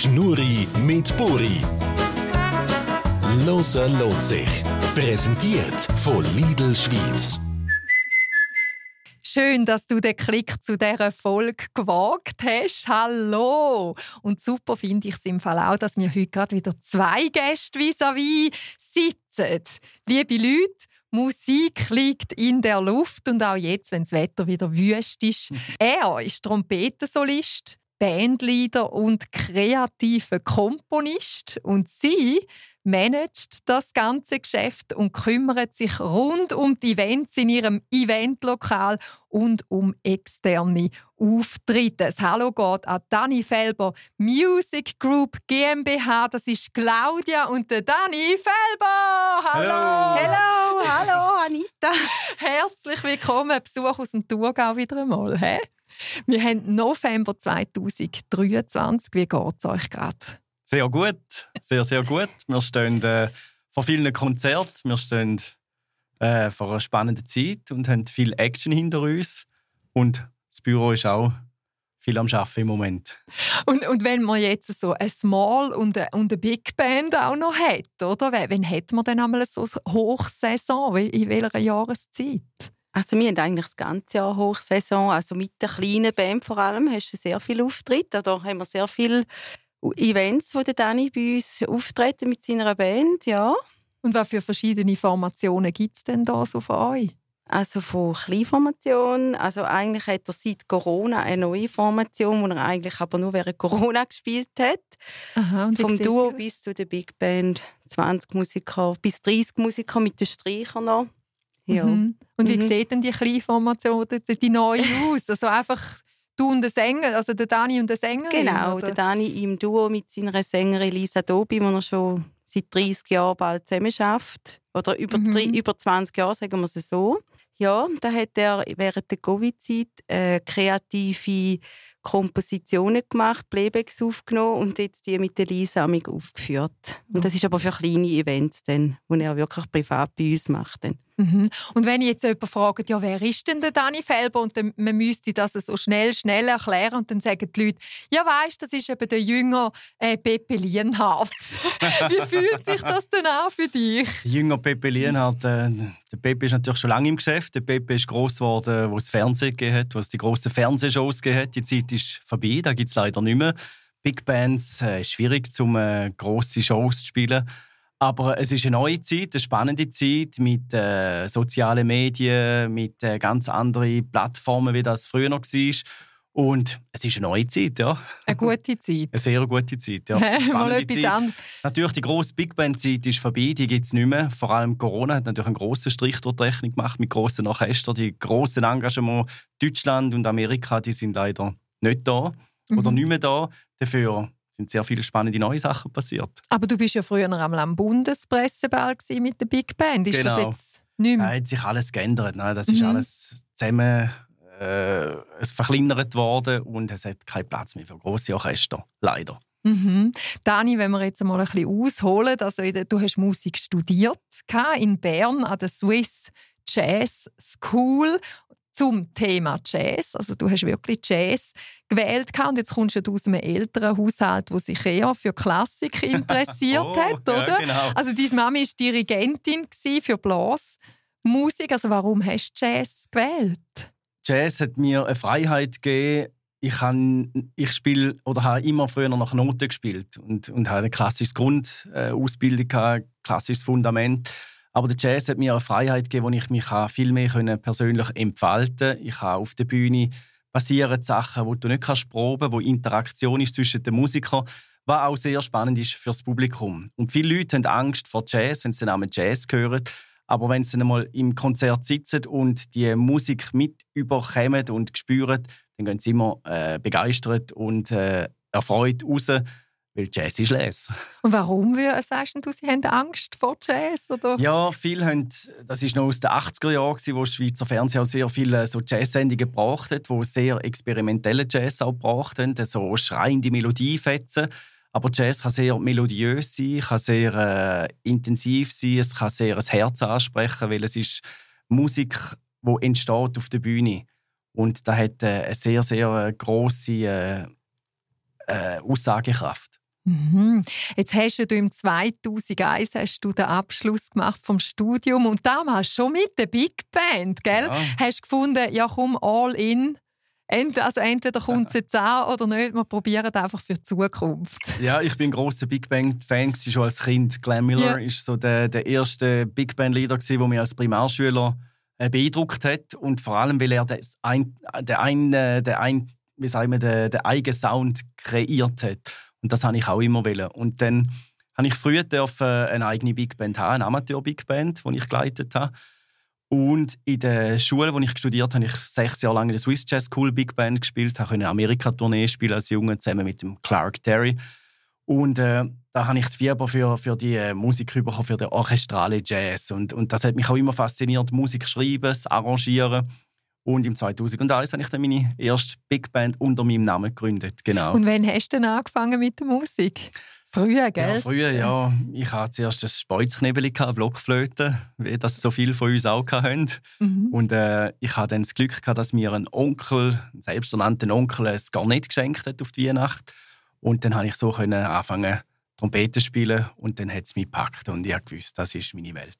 Schnurri mit Buri. Loser lohnt sich. Präsentiert von Lidl Schweiz. Schön, dass du den Klick zu dieser Folge gewagt hast. Hallo! Und super finde ich es im Fall auch, dass wir heute gerade wieder zwei Gäste vis-à-vis sitzen. Liebe Leute, Musik liegt in der Luft und auch jetzt, wenn das Wetter wieder wüst ist. Er ist Trompetensolist, Bandleader und kreativer Komponist und sie managt das ganze Geschäft und kümmert sich rund um die Events in ihrem Eventlokal und um externe Auftritte. Das Hallo geht an Dani Felber Music Group GmbH. Das ist Claudia und der Dani Felber. Hallo. Hallo, hallo Anita. Herzlich willkommen. Besuch aus dem Thurgau wieder einmal. He? Wir haben November 2023. Wie geht es euch gerade? Sehr gut, sehr, sehr gut. Wir stehen äh, vor vielen Konzerten, wir stehen äh, vor einer spannenden Zeit und haben viel Action hinter uns. Und das Büro ist auch viel am Arbeiten im Moment. Und, und wenn man jetzt so ein Small und eine, und eine Big Band auch noch hat, oder? Wann hat man dann einmal so eine Hochsaison? In welcher Jahreszeit? Also wir haben eigentlich das ganze Jahr Hochsaison. Also mit der kleinen Band vor allem hast du sehr viel Auftritt. Da haben wir sehr viele Events, wo der Dani bei uns auftreten mit seiner Band, ja. Und was für verschiedene Formationen gibt es denn da so von euch? Also von Kleinformation. Also eigentlich hat er seit Corona eine neue Formation, die er eigentlich aber nur während Corona gespielt hat. Aha, Vom Duo bis zu der Big Band. 20 Musiker bis 30 Musiker mit den Streichern noch. Ja. Mhm. Und wie mhm. sieht denn die Kleinformation, die, die neue aus? Also einfach du und der Sänger, also der Dani und der Sänger? Genau, oder? der Dani im Duo mit seiner Sängerin Lisa Dobi, die er schon seit 30 Jahren bald zusammen schafft. Oder über, mhm. drei, über 20 Jahre, sagen wir es so. Ja, da hat er während der Covid-Zeit äh, kreative Kompositionen gemacht, Playbacks aufgenommen und jetzt die mit der Lisa aufgeführt. Und das ist aber für kleine Events, dann, die er wirklich privat bei uns macht. Dann. Mhm. Und wenn jetzt jemand fragt, ja, wer ist denn der Dani Felber? Und dann, man müsste das so schnell, schnell erklären und dann sagen die Leute, ja, weißt, das ist eben der jünger äh, Pepe Lienhardt. Wie fühlt sich das denn an für dich? Jünger Pepe Lienhardt, äh, der Pepe ist natürlich schon lange im Geschäft. Der Pepe ist groß geworden, wo es Fernsehen gegeben hat, wo es die grossen Fernsehshows gegeben. Die Zeit ist vorbei, da gibt es leider nicht mehr. Big Bands, äh, schwierig, um äh, grosse Shows zu spielen. Aber es ist eine neue Zeit, eine spannende Zeit mit äh, sozialen Medien, mit äh, ganz anderen Plattformen, wie das früher noch war. Und es ist eine neue Zeit, ja. Eine gute Zeit. Eine sehr gute Zeit, ja. Mal etwas Zeit. Natürlich, die grosse Big Band-Zeit ist vorbei, die gibt es nicht mehr. Vor allem Corona hat natürlich einen grossen Strich durch die Rechnung gemacht mit grossen Orchestern. Die grossen Engagements Deutschland und Amerika, die sind leider nicht da mhm. oder nicht mehr da. Dafür sind sehr viele spannende neue Sachen passiert. Aber du bist ja früher einmal am Bundespresseball mit der Big Band. Ist genau. das jetzt nicht mehr? Ja, hat sich alles geändert. Nein, das mhm. ist alles zusammen äh, es verkleinert worden und es hat keinen Platz mehr für große Orchester. Leider. Mhm. Dani, wenn wir jetzt mal ein bisschen ausholen, also du hast Musik studiert in Bern an der Swiss Jazz School zum Thema Jazz. Also du hast wirklich Jazz gewählt und jetzt kommst du aus einem älteren Haushalt, wo sich eher für Klassik interessiert oh, hat, oder? Ja, genau. Also deine Mami war Dirigentin für Blasmusik. Also warum hast du Jazz gewählt? Jazz hat mir eine Freiheit gegeben. Ich, ich spiele oder habe immer früher nach Noten gespielt und, und habe eine klassische Grundausbildung, ein klassisches Fundament. Aber der Jazz hat mir eine Freiheit gegeben, wo ich mich viel mehr persönlich entfalten konnte. Ich habe auf der Bühne passieren Sachen, wo du nicht kannst proben, wo Interaktion ist zwischen den Musikern, was auch sehr spannend ist für das Publikum. Und viele Leute haben Angst vor Jazz, wenn sie den Namen Jazz hören. Aber wenn sie dann mal im Konzert sitzen und die Musik mit überkommen und spüren, dann gehen sie immer äh, begeistert und äh, erfreut raus weil Jazz ist les. Und warum sagst du, sie haben Angst vor Jazz? Oder? Ja, viele haben, das ist noch aus den 80er Jahren, wo das Schweizer Fernsehen auch sehr viele so Jazz-Sendungen gebracht hat, wo sehr experimentelle Jazz auch gebracht haben, so schreiende Melodiefetzen. Aber Jazz kann sehr melodiös sein, kann sehr äh, intensiv sein, es kann sehr ein Herz ansprechen, weil es ist Musik, die entsteht auf der Bühne. Und da hat äh, eine sehr, sehr grosse äh, äh, Aussagekraft. Mhm. Jetzt hast du im 2001 hast du den Abschluss gemacht vom Studium und damals schon mit der Big Band, gell? Ja. Hast du gefunden, ja komm, all in. Also entweder kommt es jetzt an oder nicht. Wir probieren einfach für die Zukunft. Ja, ich bin großer Big Band Fan schon als Kind. Glenn Miller ja. ist so der, der erste Big Band Leader der mich als Primarschüler äh, beeindruckt hat und vor allem, weil er das ein, der ein, der ein, wie sagen wir, der, der eigene Sound kreiert hat. Und das habe ich auch immer wollen. Und dann habe ich früher dürfen eine eigene Big Band haben, eine Amateur-Big Band, die ich geleitet habe. Und in der Schule, wo ich studiert habe, habe ich sechs Jahre lang in der Swiss Jazz School Big Band gespielt, habe eine Amerika-Tournee spielen als Junge zusammen mit dem Clark Terry. Und äh, da habe ich das Fieber für, für die äh, Musik bekommen, für den orchestrale Jazz. Und, und das hat mich auch immer fasziniert, Musik schreiben, Arrangieren. Und im 2001 habe ich dann meine erste Big Band unter meinem Namen gegründet. Genau. Und wann hast du denn angefangen mit der Musik? Früher, gell? Ja, früher, ja. Ich hatte zuerst ein Speuzknebeli, Blockflöte, wie das so viele von uns auch hatten. Mhm. Und äh, ich hatte dann das Glück, gehabt, dass mir ein Onkel, ein selbsternannter Onkel, ein Garnett geschenkt hat auf die Weihnacht. Und dann konnte ich so können anfangen, Trompete spielen und dann hat es mich gepackt und ich wusste, das ist meine Welt.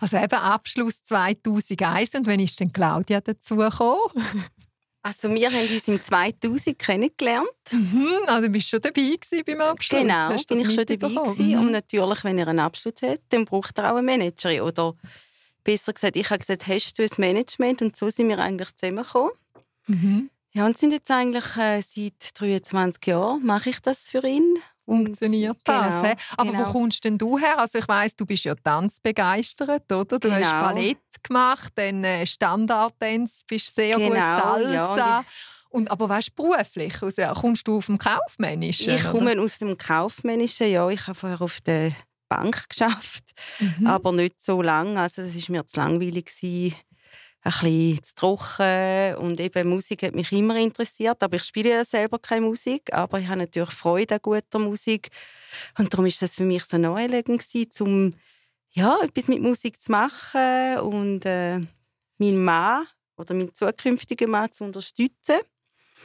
Also eben Abschluss 2001 und wann ist denn Claudia dazugekommen? Also wir haben uns im 2000 kennengelernt. Mhm, also bist du schon dabei beim Abschluss? Genau, bin ich schon dabei gewesen. Mhm. Und natürlich, wenn ihr einen Abschluss habt, dann braucht ihr auch einen Manager. Oder besser gesagt, ich habe gesagt, hast du ein Management? Und so sind wir eigentlich zusammengekommen. Mhm. Ja, und sind jetzt eigentlich äh, seit 23 Jahren mache ich das für ihn funktioniert das. Genau, Aber genau. wo kommst denn du her? Also ich weiß, du bist ja tanzbegeistert, oder? Du genau. hast Ballett gemacht, dann äh, Standardtanz, bist sehr genau, gut Salsa. Ja, und, aber weißt beruflich, also, kommst du auf dem Kaufmännischen? Ich komme oder? aus dem Kaufmännischen, ja. Ich habe vorher auf der Bank geschafft, mhm. aber nicht so lange. Also das war mir zu langweilig gewesen ein bisschen zu trocken und eben Musik hat mich immer interessiert, aber ich spiele ja selber keine Musik, aber ich habe natürlich Freude an guter Musik. Und darum ist das für mich so naheliegend gewesen, um ja, etwas mit Musik zu machen und äh, meinen Mann oder meinen zukünftigen Mann zu unterstützen.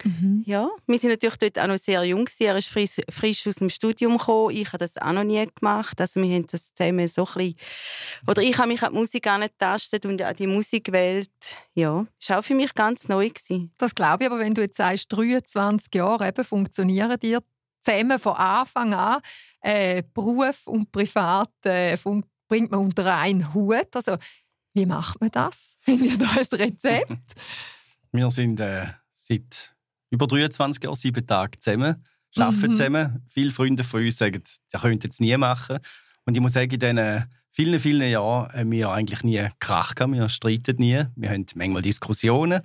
Mhm. Ja, wir sind natürlich dort auch noch sehr jung. Er ist frisch, frisch aus dem Studium gekommen. Ich habe das auch noch nie gemacht. Also wir haben das zusammen so ein bisschen, oder ich habe mich an die Musik angetastet und an die Musikwelt. Ja, das war auch für mich ganz neu. Gewesen. Das glaube ich, aber wenn du jetzt sagst, 23 Jahre eben funktionieren dir zusammen von Anfang an, äh, Beruf und Privat äh, bringt man unter einen Hut. Also, wie macht man das? Habt ihr da ein Rezept? wir sind äh, seit über 23 Jahre, sieben Tage zusammen, arbeiten mhm. zusammen. Viele Freunde von uns sagen, das könnt jetzt nie machen. Und ich muss sagen, in diesen vielen, vielen Jahren haben wir eigentlich nie Krach gehabt. Wir streiten nie. Wir haben manchmal Diskussionen.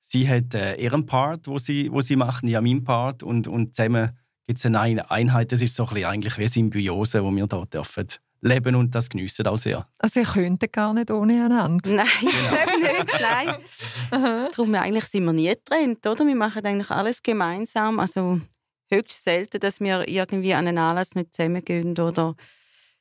Sie hat äh, ihren Part, wo sie, wo sie machen, ich habe meinen Part. Und, und zusammen gibt es eine Einheit. Das ist so ein bisschen eigentlich wie Symbiose, die wir hier dürfen leben und das geniessen auch sehr. Also ihr könntet gar nicht ohne einander? Nein, genau. nicht, nein. Darum eigentlich sind wir nie getrennt, oder? Wir machen eigentlich alles gemeinsam. Also höchst selten, dass wir irgendwie an einen Anlass nicht zusammengehen oder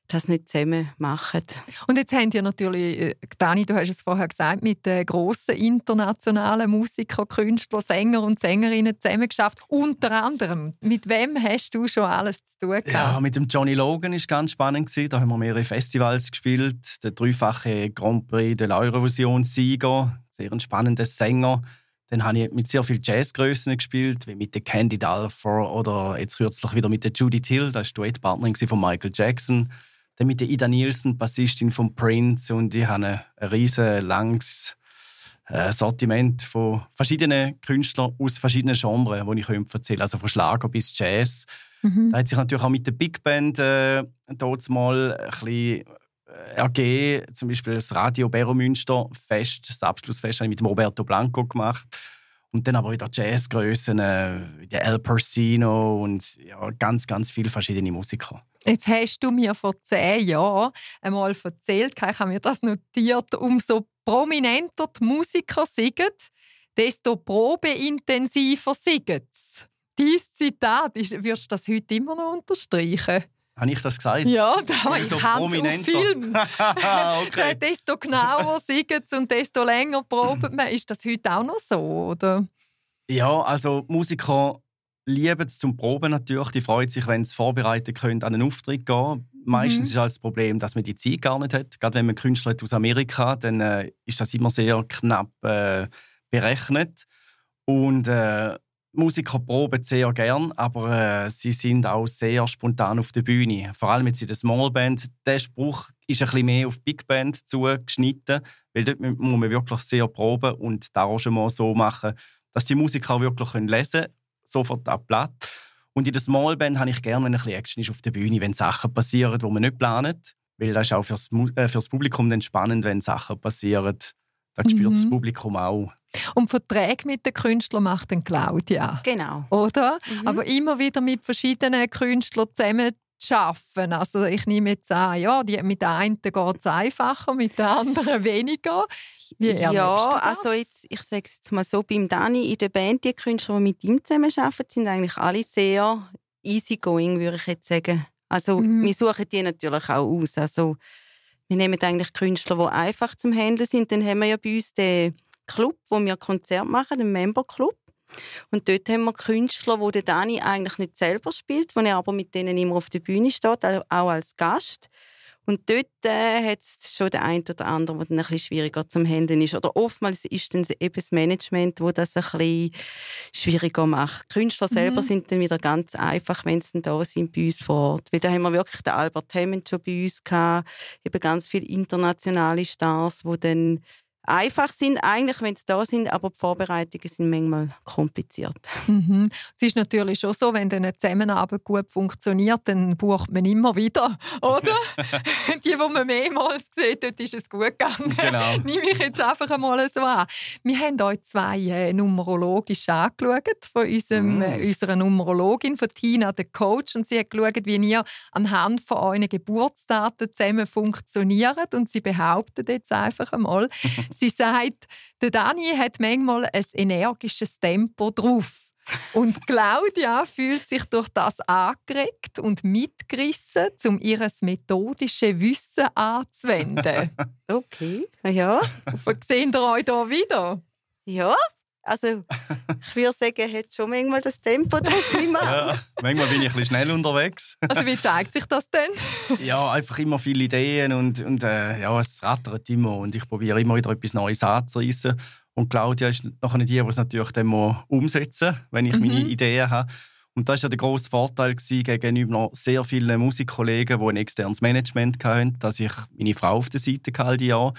das nicht zusammen machen. Und jetzt haben ihr natürlich, äh, Dani, du hast es vorher gesagt, mit den grossen internationalen Musikern, Künstlern, Sänger und Sängerinnen zusammen geschafft. Unter anderem, mit wem hast du schon alles zu tun gehabt? Ja, mit dem Johnny Logan war ganz spannend. Da haben wir mehrere Festivals gespielt. Der dreifache Grand Prix der Eurovision-Sieger, sehr ein spannender Sänger. Dann habe ich mit sehr vielen Jazzgrößen gespielt, wie mit der Candy Dulfer oder jetzt kürzlich wieder mit der Judy Till, das war Duettpartnerin von Michael Jackson dann mit der Ida Nielsen, Bassistin von Prince. Und ich habe ein riesen langes äh, Sortiment von verschiedenen Künstlern aus verschiedenen Genres, die ich erzählen Also von Schlager bis Jazz. Mhm. Da hat sich natürlich auch mit der Big Band äh, dort mal ein bisschen äh, ergeben. Zum Beispiel das Radio Beromünster Fest, das Abschlussfest habe ich mit dem Roberto Blanco gemacht. Und dann aber wieder Jazzgrößen, äh, wie der El Persino und ja, ganz, ganz viele verschiedene Musiker. Jetzt hast du mir vor zehn Jahren einmal erzählt, ich habe mir das notiert, umso prominenter die Musiker singen, desto probeintensiver singen sie. Dieses Zitat, würdest du das heute immer noch unterstreichen? Habe ich das gesagt? Ja, da, ich so habe es auf Film. okay. desto genauer singen sie und desto länger proben man. Ist das heute auch noch so? Oder? Ja, also Musiker lieben es zum Proben natürlich. Die freuen sich, wenn sie vorbereiten können, an einen Auftritt gehen. Meistens mhm. ist halt das Problem, dass man die Zeit gar nicht hat. Gerade wenn man Künstler hat aus Amerika, dann äh, ist das immer sehr knapp äh, berechnet. Und äh, Musiker proben sehr gern, aber äh, sie sind auch sehr spontan auf der Bühne. Vor allem jetzt in der Small Band. Der Spruch ist ein bisschen mehr auf Big Band zugeschnitten, weil dort muss man wirklich sehr proben und da auch schon mal so machen, dass die Musiker auch wirklich lesen können, sofort ab Blatt. Und in der Small Band habe ich gerne, wenn ein bisschen Action ist auf der Bühne, wenn Sachen passieren, die man nicht plant. Weil das ist auch fürs, äh, fürs Publikum dann spannend, wenn Sachen passieren. Das spürt das mhm. Publikum auch. Und Verträge mit den Künstlern macht dann Claudia. Genau. Oder? Mhm. Aber immer wieder mit verschiedenen Künstlern zusammen arbeiten. Also ich nehme jetzt an, ja, die, mit der einen geht es einfacher, mit der anderen weniger. Wie ja, also jetzt, ich sage es jetzt mal so, beim Dani in der Band, die Künstler, die mit ihm zusammenarbeiten, sind eigentlich alle sehr easygoing, würde ich jetzt sagen. Also mhm. wir suchen die natürlich auch aus. Also wir nehmen eigentlich Künstler, die einfach zum Handeln sind. Dann haben wir ja bei uns den Club, wo wir Konzerte machen, den Member Club. Und dort haben wir Künstler, wo der Dani eigentlich nicht selber spielt, wo er aber mit denen immer auf der Bühne steht, auch als Gast. Und dort äh, hat es schon der eine oder andere, der dann ein bisschen schwieriger zum Handeln ist. Oder oftmals ist dann eben das Management, das das ein bisschen schwieriger macht. Die Künstler selber mhm. sind dann wieder ganz einfach, wenn sie dann da sind bei uns vor Ort. Weil da haben wir wirklich den Albert Hammond schon bei uns gehabt, eben ganz viele internationale Stars, die dann einfach sind, eigentlich, wenn sie da sind, aber die Vorbereitungen sind manchmal kompliziert. Mhm. Es ist natürlich schon so, wenn eine Zusammenarbeit gut funktioniert, dann bucht man immer wieder, oder? die, die man mehrmals sieht, dort ist es gut gegangen. Genau. Nehme ich jetzt einfach einmal so an. Wir haben euch zwei äh, numerologisch angeschaut, von unserem, mm. äh, unserer Numerologin, von Tina, der Coach, und sie hat geschaut, wie ihr anhand von euren Geburtsdaten zusammen funktioniert und sie behauptet jetzt einfach einmal, Sie sagt, der Dani hat manchmal ein energisches Tempo drauf. Und Claudia fühlt sich durch das angeregt und mitgerissen, um ihr methodisches Wissen anzuwenden. Okay, ja. Sehen ihr euch hier wieder? Ja, also ich würde sagen, er hat schon manchmal das Tempo drauf ja, Manchmal bin ich ein bisschen schnell unterwegs. Also wie zeigt sich das denn? ja, einfach immer viele Ideen und, und äh, ja, es rattert immer und ich probiere immer wieder etwas Neues anzureissen. Und Claudia ist nachher die, die es natürlich dann umsetzen muss, wenn ich mhm. meine Ideen habe. Und das war ja der grosse Vorteil gegenüber sehr vielen Musikkollegen, die ein externes Management hatten, dass ich meine Frau auf der Seite hatte, die Jahr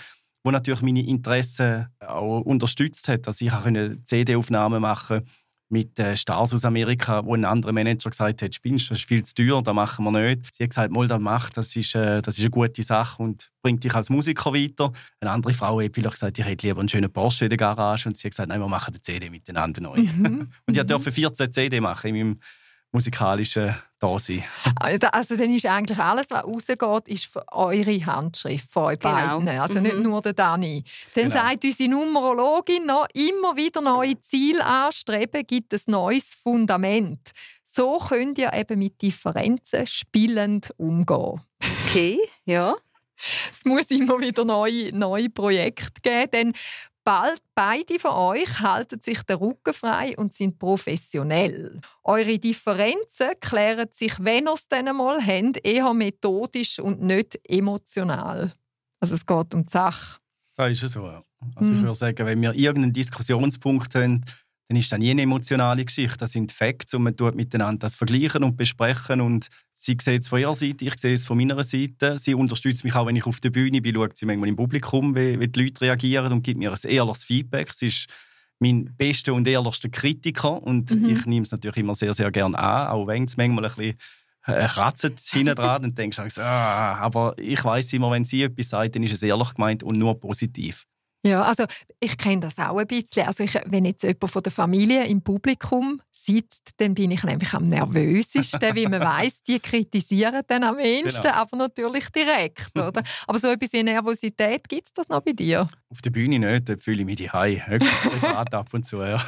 wo natürlich meine Interessen auch unterstützt hat, dass ich auch CD-Aufnahmen machen mit äh, Stars aus Amerika, wo ein anderer Manager gesagt hat, spinnst, das ist viel zu teuer, das machen wir nicht. Sie hat gesagt, mal, das mach, das ist, äh, das ist eine gute Sache und bringt dich als Musiker weiter. Eine andere Frau hat vielleicht gesagt, ich hätte lieber einen schönen Porsche in der Garage und sie hat gesagt, nein, wir machen eine CD miteinander neu. Mhm. und ich durfte 14 CD machen in meinem musikalischen Dasein. Also dann ist eigentlich alles, was rausgeht, ist für eure Handschrift, von euch genau. beiden. Also mhm. nicht nur der Dani. Dann genau. sagt unsere Numerologin noch, immer wieder neue Ziele anstreben, gibt ein neues Fundament. So könnt ihr eben mit Differenzen spielend umgehen. Okay, ja. Es muss immer wieder neue, neue Projekte geben, denn Bald beide von euch halten sich den Rücken frei und sind professionell. Eure Differenzen klären sich, wenn ihr es dann einmal habt, eher methodisch und nicht emotional. Also es geht um die Sache. Das ist ja so. Also ich hm. würde sagen, wenn wir irgendeinen Diskussionspunkt haben, dann ist das nie eine emotionale Geschichte. Das sind Facts und man tut miteinander das vergleichen und besprechen. Und sie sieht es von ihrer Seite, ich sehe es von meiner Seite. Sie unterstützt mich auch, wenn ich auf der Bühne bin, schaut sie manchmal im Publikum, wie, wie die Leute reagieren und gibt mir ein ehrliches Feedback. Sie ist mein bester und ehrlichster Kritiker und mhm. ich nehme es natürlich immer sehr, sehr gerne an, auch wenn es manchmal ein bisschen äh, kratzt hinten dran und denkst, ah, aber ich weiß immer, wenn sie etwas sagt, dann ist es ehrlich gemeint und nur positiv. Ja, also ich kenne das auch ein bisschen. Also ich, wenn jetzt jemand von der Familie im Publikum sitzt, dann bin ich nämlich am nervösesten, wie man weiß, die kritisieren dann am ehesten, genau. aber natürlich direkt, oder? Aber so etwas wie Nervosität gibt es das noch bei dir? Auf der Bühne nicht, da fühle ich mich die Höchstens privat ab und zu, ja.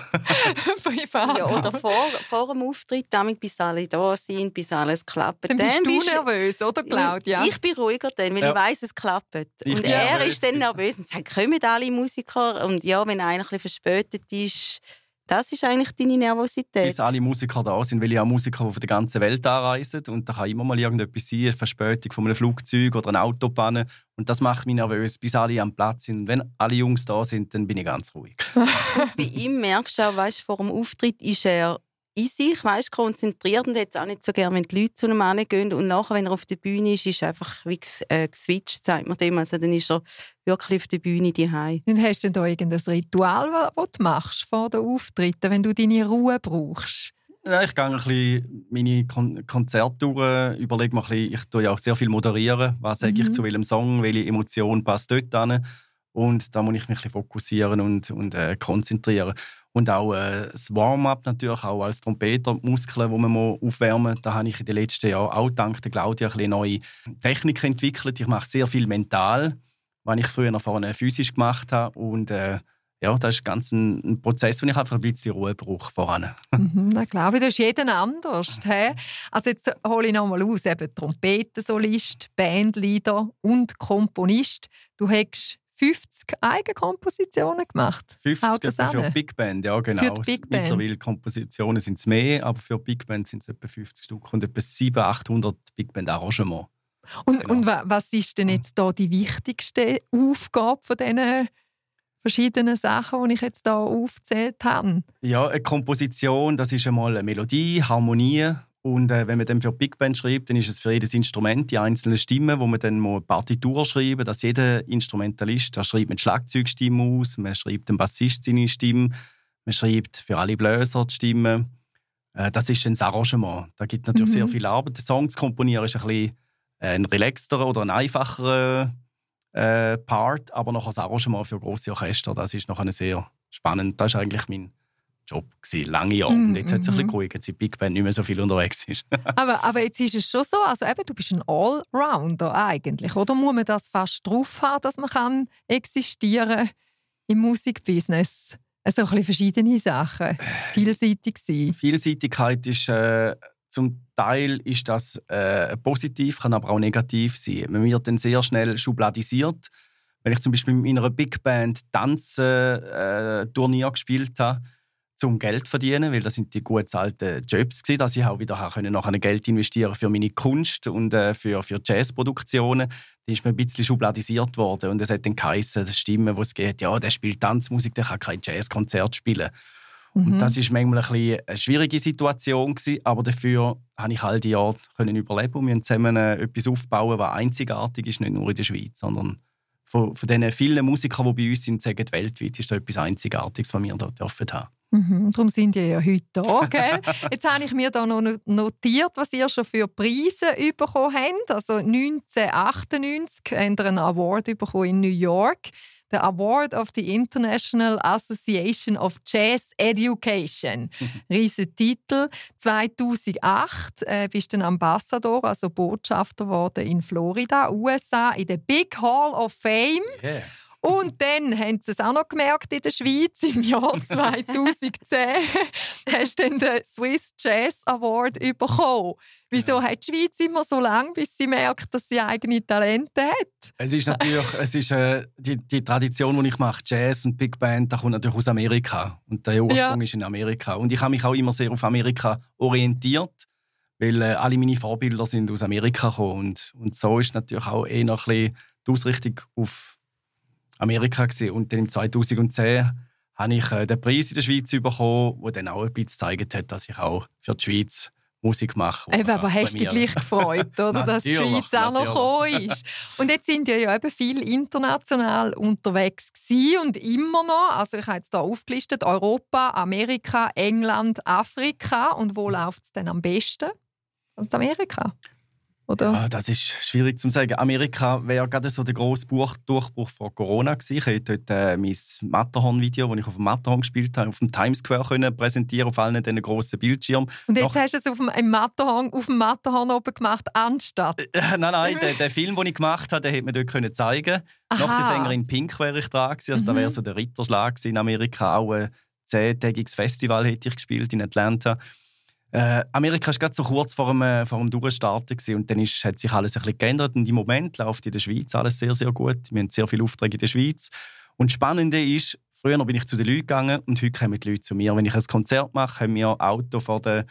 privat? Ja, oder vor, vor dem Auftritt, damit bis alle da sind, bis alles klappt. Dann, dann bist du nervös, oder Claudia? Ich, ich bin ruhiger dann, weil ja. ich weiß, es klappt. Ich und er nervös. ist dann nervös und sagt, kommen alle Musiker? Und ja, wenn einer ein bisschen verspätet ist, Das ist eigentlich deine Nervosität. Bis alle Musiker da sind, weil ich auch Musiker, die von der ganzen Welt anreisen. Und da kann immer mal irgendetwas sein, eine Verspätung von einem Flugzeug oder eine Autopanne. Und das macht mich nervös, bis alle am Platz sind. Und wenn alle Jungs da sind, dann bin ich ganz ruhig. Bei ihm merkst du auch, weißt, vor dem Auftritt ist er in sich, weißt, konzentriert und jetzt auch nicht so gerne, wenn die Leute zu einem Mann gehen. Und nachher, wenn er auf der Bühne ist, ist er einfach wie äh, geswitcht, sagt man dem. Also dann ist er wirklich auf der Bühne daheim. Dann hast du da irgendein Ritual, das du machst vor den Auftritten, wenn du deine Ruhe brauchst? Ja, ich gehe ein bisschen meine Kon Konzerte durch, überlege mir ein bisschen, ich tue ja auch sehr viel moderieren, was sage mhm. ich zu welchem Song, welche Emotion passt dort an. Und da muss ich mich ein fokussieren und, und äh, konzentrieren. Und auch äh, das Warm-up natürlich, auch als Trompeter, die Muskeln, die man aufwärmen muss. Da habe ich in den letzten Jahren auch dank der Claudia ein neue Techniken entwickelt. Ich mache sehr viel mental, was ich früher vorne physisch gemacht habe. Und äh, ja, das ist ganz ein, ein, Prozess, wo ich einfach ein bisschen Ruhe brauche voran. mhm, glaube ich, das ist jeden anders. He? Also jetzt hole ich nochmal aus, eben Trompetensolist, Bandleader und Komponist. Du hast 50 Eigenkompositionen gemacht. 50 für Big Band, ja genau. Für die Big Band. Mittlerweile Kompositionen sind es mehr, aber für Big Band sind es etwa 50 Stück und etwa 700, 800 Big Band Arrangements. Und, genau. und was ist denn jetzt da die wichtigste Aufgabe von diesen verschiedenen Sachen, die ich jetzt hier aufgezählt habe? Ja, eine Komposition, das ist einmal eine Melodie, Harmonie, und äh, wenn man dann für Big Band schreibt, dann ist es für jedes Instrument die einzelnen Stimmen, wo man dann mal Partitur schreiben, dass jeder Instrumentalist, da schreibt man Schlagzeugstimme aus, man schreibt dem Bassist seine Stimme, man schreibt für alle Bläser die Stimme. Äh, das ist dann das Arrangement. Da gibt natürlich mhm. sehr viel Arbeit. Den Song zu komponieren ist ein bisschen äh, ein relaxterer oder ein einfacherer äh, Part, aber noch das Arrangement für große Orchester, das ist noch eine sehr spannend. Das ist eigentlich mein Job gewesen, lange Jahre. Mm, und jetzt hat es ein bisschen geruhigt, seit Big Band nicht mehr so viel unterwegs ist. aber, aber jetzt ist es schon so, also eben, du bist ein Allrounder eigentlich, oder muss man das fast drauf haben, dass man kann existieren im Musikbusiness? Also ein bisschen verschiedene Sachen, vielseitig sein. Vielseitigkeit ist äh, zum Teil ist das äh, positiv, kann aber auch negativ sein. Man wird dann sehr schnell schubladisiert. Wenn ich zum Beispiel mit einer Big Band Tanzen-Turnier äh, gespielt habe, zum Geld zu verdienen, weil das sind die gut zahlten Jobs gewesen, dass ich auch wieder können nachher Geld investieren für meine Kunst und äh, für, für Jazzproduktionen. Da ist mir ein bisschen schubladisiert worden und es hat dann geheißen, das Stimmen, wo es geht, ja, der spielt Tanzmusik, der kann kein Jazzkonzert spielen. Mhm. Und das ist manchmal ein bisschen eine schwierige Situation gewesen, aber dafür habe ich all die Jahre können überleben und wir haben zusammen äh, etwas aufbauen, was einzigartig ist, nicht nur in der Schweiz, sondern von, von den vielen Musikern, die bei uns sind, sagen weltweit ist da etwas Einzigartiges, was wir hier dürfen haben. Mhm, darum sind ihr ja heute da. Gell? Jetzt habe ich mir da noch notiert, was ihr schon für Preise bekommen habt. Also 1998 habt ihr einen Award bekommen in New York. Der Award of the International Association of Jazz Education. Mhm. Riesen Titel. 2008 äh, bist du ein Ambassador, also Botschafter geworden in Florida, USA, in der Big Hall of Fame. Yeah. Und dann haben sie es auch noch gemerkt in der Schweiz im Jahr 2010 hast du den Swiss Jazz Award bekommen. Wieso ja. hat die Schweiz immer so lange, bis sie merkt, dass sie eigene Talente hat? Es ist natürlich es ist, äh, die, die Tradition, die ich mache, Jazz und Big Band, das kommt natürlich aus Amerika. Und der Ursprung ja. ist in Amerika. Und ich habe mich auch immer sehr auf Amerika orientiert, weil äh, alle meine Vorbilder sind aus Amerika gekommen. Und, und so ist natürlich auch eher noch ein bisschen die Ausrichtung auf Amerika gewesen. und dann im 2010 habe ich äh, den Preis in der Schweiz bekommen, der dann auch ein bisschen gezeigt hat, dass ich auch für die Schweiz Musik mache. Eben, aber hast du dich gleich gefreut, oder, dass die Schweiz auch noch gekommen ist? Und jetzt sind ja, ja eben viel international unterwegs gewesen und immer noch. Also ich habe jetzt hier aufgelistet, Europa, Amerika, England, Afrika. Und wo läuft es denn am besten? Also Amerika? Oder? Ja, das ist schwierig zu sagen. Amerika wäre gerade so der grosse Durchbruch vor Corona gewesen. Ich hätte dort äh, mein Matterhorn-Video, das ich auf dem Matterhorn gespielt habe, auf dem Times Square können präsentieren auf allen diesen grossen Bildschirmen. Und jetzt Nach hast du es auf dem, Matterhorn, auf dem Matterhorn oben gemacht, anstatt? Äh, nein, nein, den, den, Film, den ich gemacht habe, den hätte man dort können zeigen Aha. Nach der Sängerin Pink wäre ich da gewesen. Also mhm. da wäre so der Ritterschlag in Amerika. Auch ein zehntägiges Festival hätte ich gespielt in Atlanta. Äh, Amerika war gerade so kurz vor dem, äh, vor dem Durchstarten und dann ist, hat sich alles ein bisschen geändert und im Moment läuft in der Schweiz alles sehr, sehr gut. Wir haben sehr viele Aufträge in der Schweiz. Und das Spannende ist, Früher bin ich zu den Leuten gegangen und heute kommen die Leute zu mir. Wenn ich ein Konzert mache, haben wir Auto vor, der,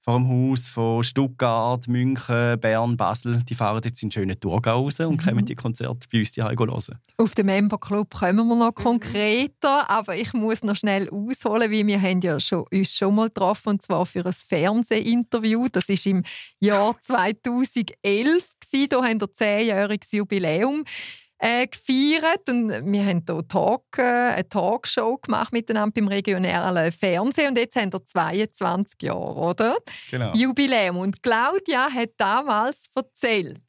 vor dem Haus von Stuttgart, München, Bern, Basel. Die fahren jetzt in schönen Thurgau raus und mhm. kommen die Konzerte bei uns hier hören. Auf den Member Club kommen wir noch konkreter, aber ich muss noch schnell ausholen, weil wir haben ja schon, uns schon mal getroffen und zwar für ein Fernsehinterview. Das ist im Jahr 2011 gewesen. Da haben wir ein zehnjähriges Jubiläum äh, gefeiert. Und wir haben hier Talk, äh, eine Talkshow gemacht miteinander beim regionalen Fernsehen. Und jetzt haben wir 22 Jahre, oder? Genau. Jubiläum. Und Claudia hat damals erzählt,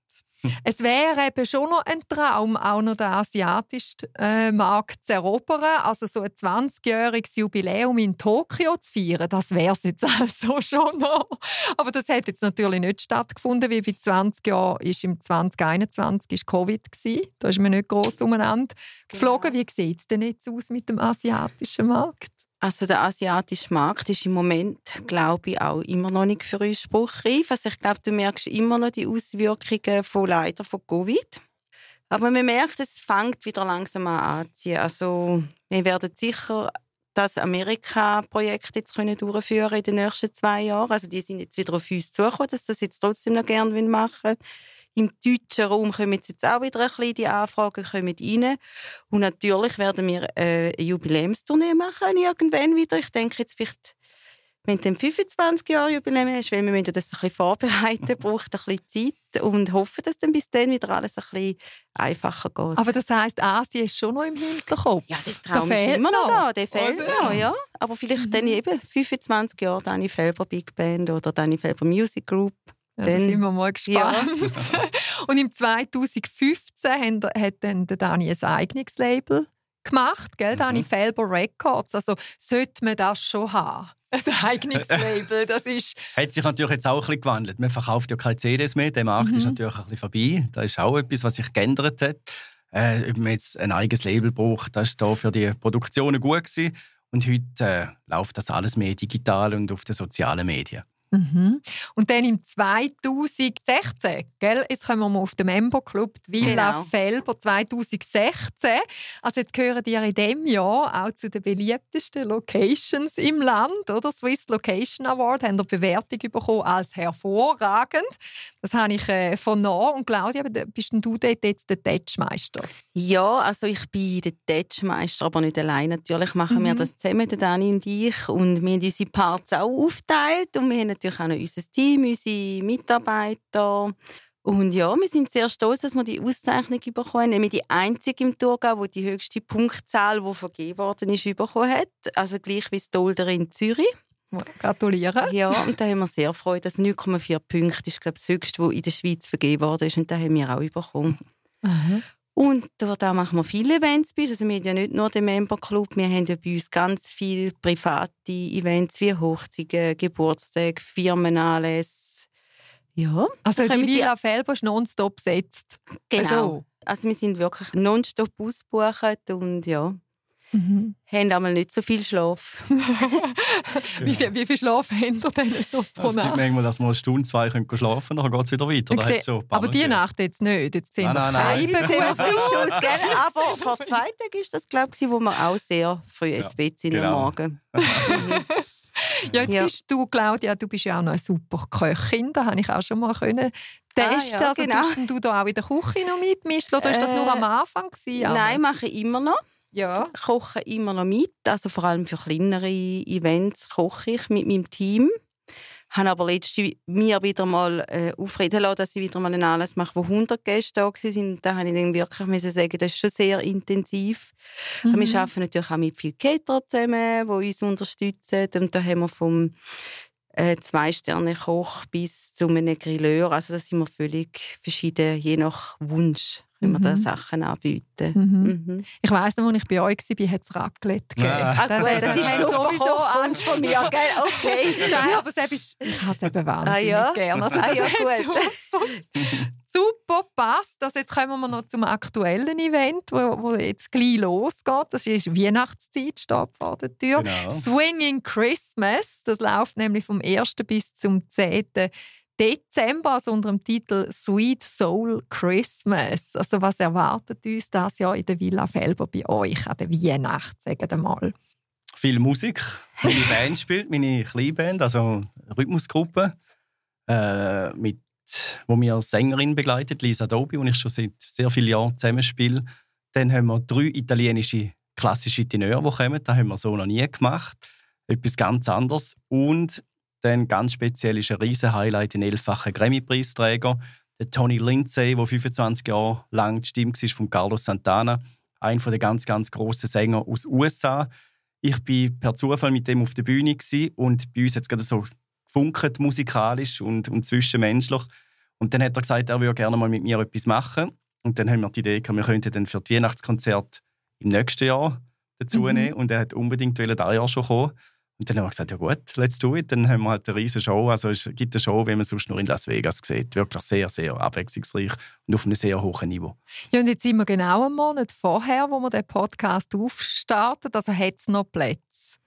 es wäre eben schon noch ein Traum, auch noch den asiatischen äh, Markt zu erobern. Also so ein 20-jähriges Jubiläum in Tokio zu feiern, das wäre es jetzt also schon noch. Aber das hat jetzt natürlich nicht stattgefunden, wie bei 20 Jahren ist im 2021 ist Covid gewesen. Da ist man nicht groß umeinander geflogen. Genau. Wie sieht es denn jetzt aus mit dem asiatischen Markt? Also der asiatische Markt ist im Moment, glaube ich, auch immer noch nicht für uns spruchreif. Also ich glaube, du merkst immer noch die Auswirkungen von leider von Covid. Aber man merkt, es fängt wieder langsam an anzuziehen. Also wir werden sicher das Amerika-Projekt jetzt können durchführen in den nächsten zwei Jahren. Also die sind jetzt wieder auf uns zugekommen, dass das jetzt trotzdem noch gerne machen wollen. Im deutschen Raum kommen jetzt auch wieder ein bisschen die Anfragen kommen rein. Und natürlich werden wir äh, eine Jubiläumstournee machen irgendwann wieder. Ich denke jetzt vielleicht wenn du 25 Jahre Jubiläum hast, weil wir müssen das ein bisschen vorbereiten, braucht ein bisschen Zeit und hoffen, dass dann bis dann wieder alles ein bisschen einfacher geht. Aber das heisst, Asien ist schon noch im Hinterkopf? Ja, der Traum der ist immer noch da, der fehlt oder? noch, ja. Aber vielleicht mhm. dann eben 25 Jahre Dani Felber Big Band oder Dani Felber Music Group. Ja, da sind wir mal gespannt. Ja. und im 2015 hat dann der Dani ein eigenes Label gemacht, gell? Mhm. Dani Felber Records. Also sollte man das schon haben. Ein eigenes Label, das ist... Hat sich natürlich jetzt auch ein bisschen gewandelt. Man verkauft ja keine CDs mehr, der Markt mhm. ist natürlich ein bisschen vorbei. Das ist auch etwas, was sich geändert hat. Äh, ob man jetzt ein eigenes Label braucht, das war für die Produktionen gut gewesen. Und heute äh, läuft das alles mehr digital und auf den sozialen Medien. Mhm. Und dann im 2016, gell, jetzt kommen wir mal auf den Member Club, die Villa genau. Felber 2016. Also jetzt gehören die in diesem Jahr auch zu den beliebtesten Locations im Land, oder? Swiss Location Award haben eine Bewertung bekommen als hervorragend. Das habe ich äh, von nah. Und Claudia, bist du dort jetzt der Touchmeister? Ja, also ich bin der Touchmeister, aber nicht allein. Natürlich machen mhm. wir das zusammen, Dani und ich. Und wir haben unsere Parts auch aufgeteilt und wir haben natürlich auch noch unser Team, unsere Mitarbeiter. Und ja, wir sind sehr stolz, dass wir die Auszeichnung bekommen haben. Wir die einzige im Thurgau, die die höchste Punktzahl, die vergeben worden ist, bekommen hat. Also gleich wie das Dolder in Zürich. Gratuliere. Ja, und da haben wir sehr Freude. Das 9,4 Punkte ist glaube ich, das höchste, was in der Schweiz vergeben worden ist. Und da haben wir auch bekommen. Mhm. Und da machen wir viele Events bei uns. Also wir haben ja nicht nur den Member Club, wir haben ja bei uns ganz viele private Events wie Hochzeiten, Geburtstage, Firmenanlässe. Ja. Also die Villa ist nonstop besetzt? Genau. Also. also wir sind wirklich nonstop ausgebucht und ja, Mhm. Haben einmal nicht so viel Schlaf. wie, viel, wie viel Schlaf haben ihr denn so pro Es gibt manchmal, dass man eine Stunde, zwei können schlafen können, dann geht es wieder weiter. Sehe, aber die Nacht jetzt nicht. Jetzt sind nein, nein, nein. Sehr frisch aus, gell? Aber vor zwei Tagen ist das, glaube ich, wo wir auch sehr früh ins Bett sind genau. am Morgen. ja, jetzt ja. bist du, Claudia, du bist ja auch noch eine super Köchin. Da habe ich auch schon mal können testen. Ah, ja, genau. Also, du da auch in der Küche noch mitmischen oder ist das nur am Anfang? Gewesen, Nein, mache ich immer noch. Ja. koche immer noch mit, also vor allem für kleinere Events koche ich mit meinem Team. Ich habe aber letztes mir wieder mal äh, aufreden lassen, dass ich wieder mal einen Anlass mache, wo 100 Gäste da waren. Da habe ich dann wirklich müssen sagen, das ist schon sehr intensiv. Mhm. Wir arbeiten natürlich auch mit vielen Caterer zusammen, die uns unterstützen. Und da haben wir vom äh, Zwei-Sterne-Koch bis zu einem Grilleur. Also das sind wir völlig verschieden, je nach Wunsch wenn wir mhm. da Sachen anbieten. Mhm. Mhm. Ich weiss noch, als ich bei euch war, hat es Raclette gegeben. Ah, das, das, das ist sowieso Angst von mir, gell? Okay. Nein, aber ist, ich habe es eben wahnsinnig ah, ja? gerne. Also, ah, ja, gut. Super passt. Also jetzt kommen wir noch zum aktuellen Event, wo, wo jetzt gleich losgeht. Das ist Weihnachtszeit, steht vor der Tür. Genau. Swinging Christmas, das läuft nämlich vom 1. bis zum 10. Dezember, also unter dem Titel Sweet Soul Christmas. Also was erwartet uns das Jahr in der Villa Felber bei euch an der Weihnacht, sagen mal? Viel Musik. Meine Band spielt, meine Kleinband, also Rhythmusgruppe, äh, mit, wo mir Sängerin begleitet, Lisa Dobi, und ich schon seit sehr vielen Jahren zusammenspiele. Dann haben wir drei italienische klassische Tenöre, die kommen. Das haben wir so noch nie gemacht. Etwas ganz anderes. Und dann ganz speziell ist ein riesen Highlight, ein elffacher Grammy-Preisträger, der Tony Lindsay, der 25 Jahre lang die Stimme war von Carlos Santana, einer der ganz, ganz grossen Sänger aus den USA. Ich war per Zufall mit dem auf der Bühne und bei uns hat es gerade so gefunkt, musikalisch und, und zwischenmenschlich. Und dann hat er gesagt, er würde gerne mal mit mir etwas machen. Und dann haben wir die Idee gehabt, wir könnten dann für das Weihnachtskonzert im nächsten Jahr dazu mhm. nehmen. Und er hat unbedingt dieses Jahr schon kommen. Und dann haben wir gesagt, ja gut, let's do it. Dann haben wir halt eine riesige Show. Also es gibt eine Show, wie man sonst nur in Las Vegas sieht. Wirklich sehr, sehr abwechslungsreich und auf einem sehr hohen Niveau. Ja, und jetzt sind wir genau einen Monat vorher, wo wir den Podcast aufstarten. Also hat es noch Plätze?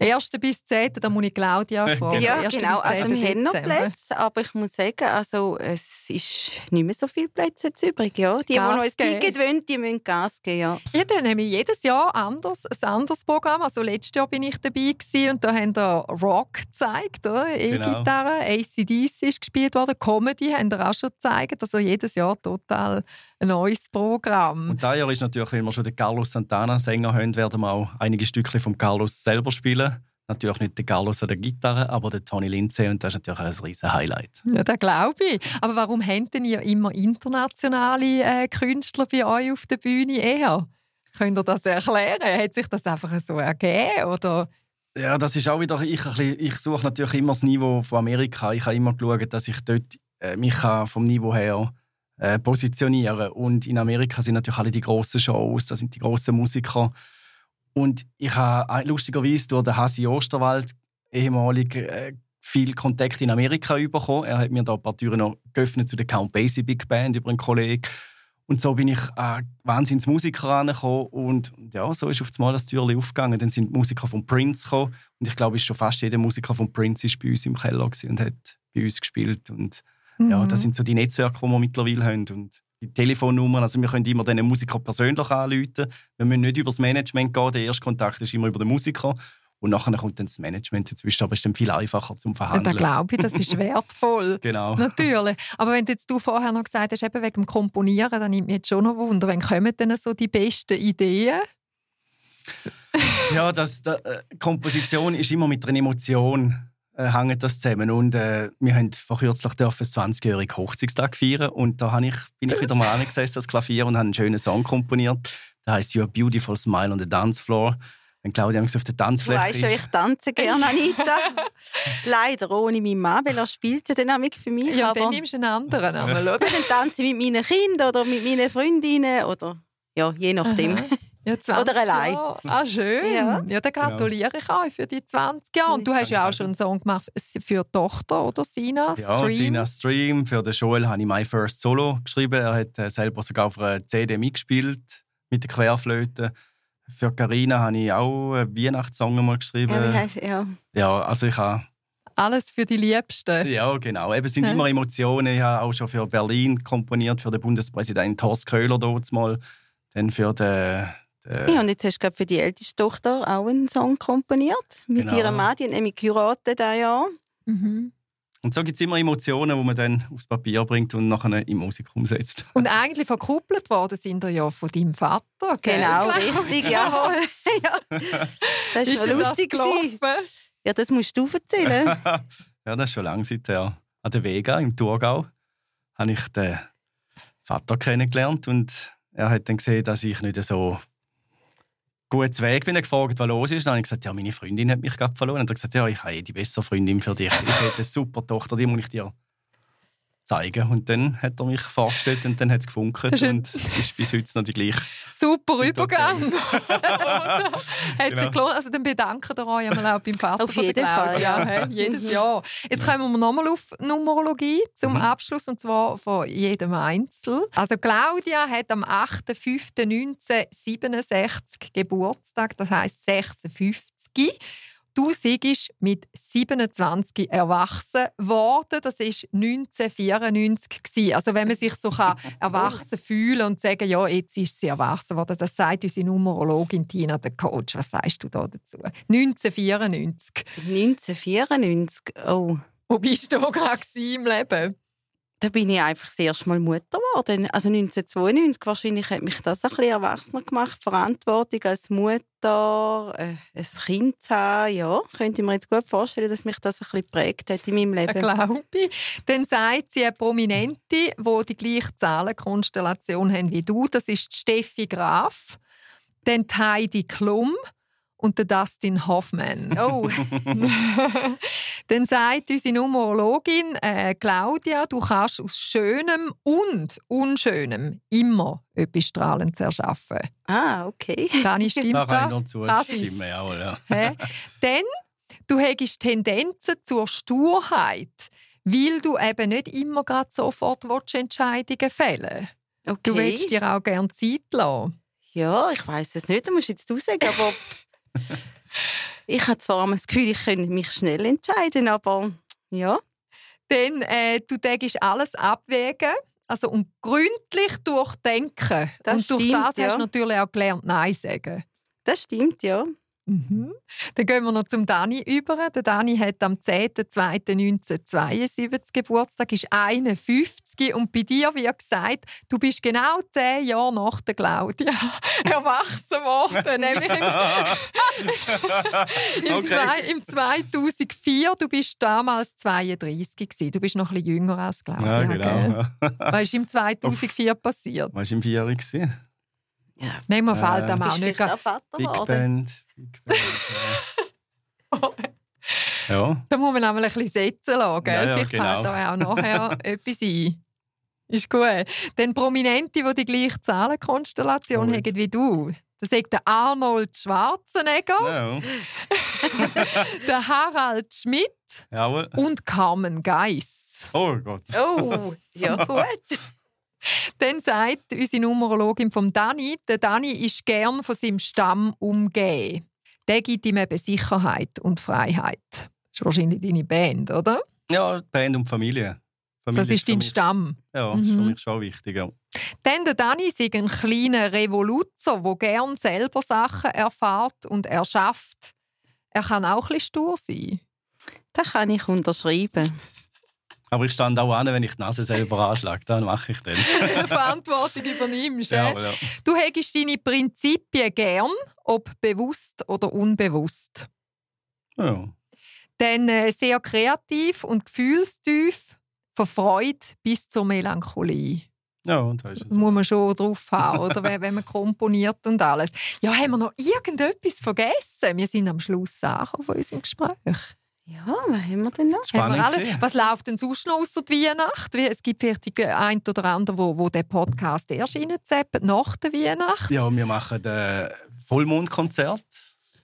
1. bis 10. da muss ich Claudia fragen. Ja, genau. Also wir haben noch Plätze, aber ich muss sagen, also es ist nicht mehr so viele Plätze jetzt übrig. Ja. Die, Gas die noch ein Ticket wollen, die müssen Gas geben. Ja. Ja, dann haben wir jedes Jahr anders, ein anderes Programm. Also letztes Jahr bin ich dabei gewesen, und da haben wir Rock gezeigt, E-Gitarre, genau. ACDC ist gespielt worden, Comedy haben wir auch schon gezeigt. Also jedes Jahr total ein neues Programm. Und dieses Jahr ist natürlich, wenn wir schon den Carlos Santana Sänger haben, werden wir auch einige Stücke von Carlos selber spielen. Natürlich nicht der Carlos an der Gitarre, aber der Tony Lindsay und das ist natürlich ein riesen Highlight. Ja, das glaube ich. Aber warum habt ihr immer internationale äh, Künstler bei euch auf der Bühne eher? Könnt ihr das erklären? Hat sich das einfach so ergeben oder? Ja, das ist auch wieder, ich, ich suche natürlich immer das Niveau von Amerika. Ich habe immer geschaut, dass ich dort äh, mich vom Niveau her äh, positionieren. Und in Amerika sind natürlich alle die grossen Shows, da sind die grossen Musiker. Und ich habe äh, lustigerweise durch den Hasi Osterwald ehemalig äh, viel Kontakt in Amerika bekommen. Er hat mir da ein paar Türen noch geöffnet zu der Count Basie Big Band über einen Kollegen. Und so bin ich äh, wahnsinns Musiker angekommen und ja, so ist auf einmal das Türchen aufgegangen. Dann sind Musiker von Prince gekommen und ich glaube, schon fast jeder Musiker von Prince ist bei uns im Keller und hat bei uns gespielt und Mhm. Ja, das sind so die Netzwerke, die wir mittlerweile haben. Und die Telefonnummern, also wir können immer den Musiker persönlich anrufen. Wir müssen nicht über das Management gehen, der erste Kontakt ist immer über den Musiker. Und nachher kommt dann das Management dazwischen, aber es ist dann viel einfacher zum Verhandeln. Da glaube ich, das ist wertvoll. genau. Natürlich. Aber wenn jetzt du vorher noch gesagt hast, eben wegen dem Komponieren, dann nimmt mich jetzt schon noch Wunder, wann kommen denn so die besten Ideen? ja, das, das, äh, Komposition ist immer mit einer Emotion äh, hängt das zusammen. Und äh, wir haben vor kürzlich dürfen 20-jährigen Hochzeitstag feiern und da ich, bin ich wieder mal angesessen, das Klavier, und habe einen schönen Song komponiert. Der heißt Your Beautiful Smile on the Dance Floor. Wenn Claudia auf der Tanzfläche du weißt ja, ich tanze gerne, Anita. Leider ohne meinen Mann, weil er spielt ja dann für mich. Ja, aber dann nimmst du einen anderen einmal, oder? Dann tanze ich mit meinen Kindern oder mit meinen Freundinnen oder ja, je nachdem. Aha. Ja, Oder allein. Ah, schön. Ja, ja dann gratuliere genau. ich euch für die 20 Jahre. Und du hast ja auch schon einen Song gemacht für die Tochter oder Sina Stream. Ja, Sina Stream. Für den Joel habe ich «My First Solo» geschrieben. Er hat äh, selber sogar auf einer CD mitgespielt mit der Querflöte. Für Carina habe ich auch einen Weihnachtssong mal geschrieben. Ja, heißt, ja. ja, also ich habe alles für die Liebsten. Ja, genau. Es sind ja. immer Emotionen. Ich habe auch schon für Berlin komponiert, für den Bundespräsidenten Horst Köhler dort mal. Dann für den äh, ja, und jetzt hast du für die älteste Tochter auch einen Song komponiert. Mit genau. ihrer Mann, die haben nämlich geheiratet dieses Jahr. Mhm. Und so gibt es immer Emotionen, die man dann aufs Papier bringt und nachher in Musik umsetzt. Und eigentlich verkuppelt worden sind ja von deinem Vater. Gell? Genau, richtig, jawohl. ja. Das ist, ist lustig. Das ja, das musst du erzählen. ja, das ist schon lange seither. An der Vega im Thurgau habe ich den Vater kennengelernt und er hat dann gesehen, dass ich nicht so gutes Weg bin. Er gefragt, was los ist. Dann habe ich gesagt, ja, meine Freundin hat mich gerade verloren. Und er hat gesagt, ja, ich habe eh die bessere Freundin für dich. Ich habe eine super Tochter, die muss ich dir zeigen. Und dann hat er mich vorgestellt und dann hat es gefunkt ist und ist bis heute noch die gleiche. Super Übergang. hat genau. gelohnt. Also dann bedanken wir euch einmal auch beim Vater auf jeden Fall. Ja, hey, jedes Jahr. Jetzt kommen wir nochmal auf Numerologie zum mhm. Abschluss und zwar von jedem Einzel. Also Claudia hat am 8.5.1967 Geburtstag, das heißt 56. du siehst mit 27 erwachsen geworden. Das war 1994. Also wenn man sich so kann erwachsen fühlen und sagen, ja, jetzt ist sie erwachsen geworden, das sagt unsere Numerologin Tina, der Coach. Was sagst du da dazu? 1994. 1994, oh. Wo bist du gerade im Leben? Da bin ich einfach das erste Mal Mutter geworden. Also 1992 wahrscheinlich hat mich das ein bisschen erwachsener gemacht, Verantwortung als Mutter, äh, ein Kind zu haben. Ja, könnte ich mir jetzt gut vorstellen, dass mich das ein bisschen geprägt hat in meinem Leben. Glaube ich. Dann sagt sie eine Prominente, die die gleiche Zahlenkonstellation haben wie du. Das ist Steffi Graf. Dann Heidi Klum und der Dustin Hoffman. Oh. Dann sagt unsere Numerologin äh, Claudia, du kannst aus Schönem und Unschönem immer etwas strahlend erschaffen. Ah, okay. Dani, stimmt Da kann ich das? noch zustimmen. Jawohl, ja. Hä? Dann, du hast Tendenzen zur Sturheit, weil du eben nicht immer gerade sofort willst, Entscheidungen fällen okay. Du willst dir auch gerne Zeit lassen. Ja, ich weiß es nicht, das musst jetzt du sagen, aber ich habe zwar das Gefühl, ich könnte mich schnell entscheiden, aber ja. Dann, äh, du denkst alles abwägen also und gründlich durchdenken. Das und durch stimmt, das ja. hast du natürlich auch gelernt, Nein sagen. Das stimmt, ja. Mhm. Dann gehen wir noch zum Dani über. Der Dani hat am 10.02.1972 Geburtstag, ist 51 und bei dir wird gesagt, du bist genau 10 Jahre nach der Claudia erwachsen worden. nämlich im, im, Okay. zwei, im 2004. Du bist damals 32 gewesen. Du bist noch ein bisschen jünger als Claudia. Ja, genau. Was ist im 2004 passiert? Was war im Vierer? gewesen? Ja. Manchmal Äh, fällt einem auch nicht Big? Band. Big Band ja. ja. Da muss man einmal ein bisschen setzen lassen. Gell? Ja, ja, Vielleicht genau. fällt da auch nachher etwas ein. Ist gut. Dann Prominente, die die gleiche Zahlenkonstellation haben wie du. Das sagt der Arnold Schwarzenegger, ja. der Harald Schmidt Jawohl. und Carmen Geiss. Oh Gott. Oh, ja gut. Dann sagt unsere Numerologin vom Dani, der Dani ist gern von seinem Stamm umgeben. Der gibt ihm eben Sicherheit und Freiheit. Das ist wahrscheinlich deine Band, oder? Ja, Band und Familie. Familie Das ist für dein mich- Stamm. Ja, das ist für Mhm. mich schon wichtig. Ja. Dann der Dani ist ein kleiner Revoluzer, der gern selber Sachen erfährt und erschafft. Er kann auch ein bisschen stur sein. Das kann ich unterschreiben. Aber ich stand auch an, wenn ich die Nase selber anschlage. Dann mache ich dann. Verantwortung übernimmst. ja, Ja. Du hättest deine Prinzipien gern, ob bewusst oder unbewusst. ja. Dann äh, sehr kreativ und gefühlstief, von Freude bis zur Melancholie. Ja, das ist muss man schon drauf haben, oder? wenn, wenn man komponiert und alles. Ja, haben wir noch irgendetwas vergessen? Wir sind am Schluss angekommen von unserem Gespräch. Ja, was haben wir denn noch? Haben Spannend wir alle, gewesen. was läuft denn sonst noch ausser die Weihnacht? Wie- Es gibt vielleicht die ein oder andere, wo, wo den Podcast erst reinzappen, nach der Weihnacht. Ja, wir machen ein Vollmondkonzert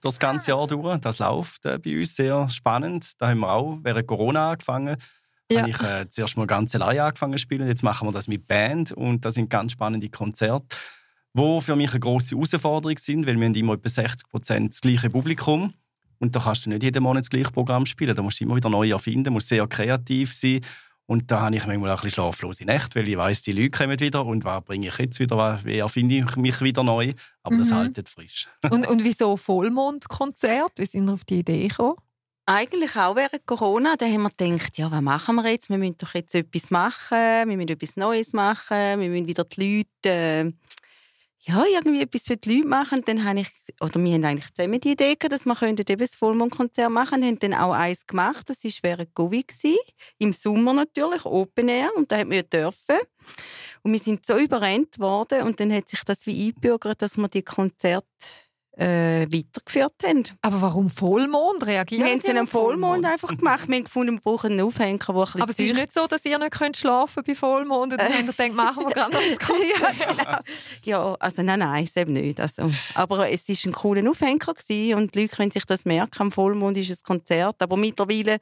das ganze Jahr durch. Das läuft äh, bei uns sehr spannend. Da haben wir auch während Corona angefangen. Ja. Habe ich äh, zuerst mal ganz alleine angefangen zu spielen. Jetzt machen wir das mit Band und das sind ganz spannende Konzerte, wo für mich eine große Herausforderung sind, weil wir haben immer etwa 60 Prozent das gleiche Publikum und da kannst du nicht jeden Monat das gleiche Programm spielen. Da musst du immer wieder neu erfinden, musst sehr kreativ sein. Und da habe ich manchmal auch ein bisschen schlaflose Nächte, weil ich weiß, die Leute kommen wieder und was bringe ich jetzt wieder, wie erfinde ich mich wieder neu. Aber das Mhm. haltet frisch. Und, und wieso Vollmondkonzert? Wie sind wir auf die Idee gekommen? Eigentlich auch während Corona, da haben wir gedacht, ja, was machen wir jetzt? Wir müssen doch jetzt etwas machen, wir müssen etwas Neues machen, wir müssen wieder die Leute, äh, ja, irgendwie etwas für die Leute machen. Dann habe ich, oder wir haben eigentlich zusammen die Idee gehabt, dass wir eben das Vollmondkonzert machen könnten. haben dann auch eins gemacht, das war während Covid, im Sommer natürlich, Open Air, und da haben wir dürfen. Und wir sind so überrennt worden und dann hat sich das wie eingebürgert, dass wir die Konzerte äh, weitergeführt haben. Aber warum Vollmond? Reagieren Wir haben es auf am Vollmond einfach gemacht. Wir haben gefunden, wir brauchen einen Aufhänger, der ein bisschen Aber es ist nicht so, dass ihr nicht könnt schlafen bei Vollmond und dann habt ihr gedacht, machen wir gerade noch das Konzert. ja, genau. Ja, also nein, nein, es eben nicht. Also, aber es war ein cooler Aufhänger gewesen und die Leute können sich das merken. Am Vollmond ist ein Konzert. Aber mittlerweile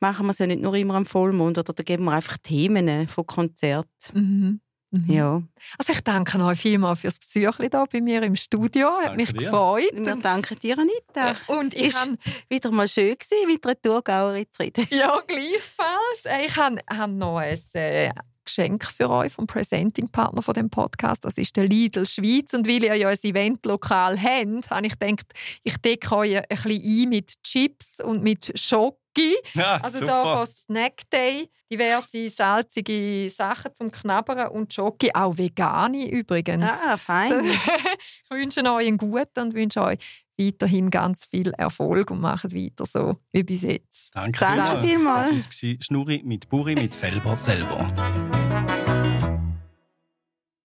machen wir es ja nicht nur immer am Vollmond, oder da geben wir einfach Themen von Konzerten. Mhm. Mhm. Ja. Also ich danke euch vielmals fürs Besuch da bei mir im Studio. Hat Danke mich dir. gefreut. Wir danken dir, Anita. Und ich Ist habe wieder mal schön gewesen, mit einer Thurgauerin zu reden. ja gleichfalls. Äh, Ich habe hab noch ein äh, Geschenk für euch vom Presenting Partner von dem Podcast. Das ist der Lidl Schweiz und weil ihr ja ein Eventlokal habt, habe ich gedacht, ich decke euch ein bisschen ein mit Chips und mit Schoki. Ja, Also super. da von Snack Day diverse salzige Sachen zum Knabbern und Schoki, auch vegane übrigens. Ah, fein. ich wünsche euch einen guten und wünsche euch weiterhin ganz viel Erfolg und macht weiter so wie bis jetzt. Danke, Danke vielmals. Das war Schnurri mit Buri mit Felber selber.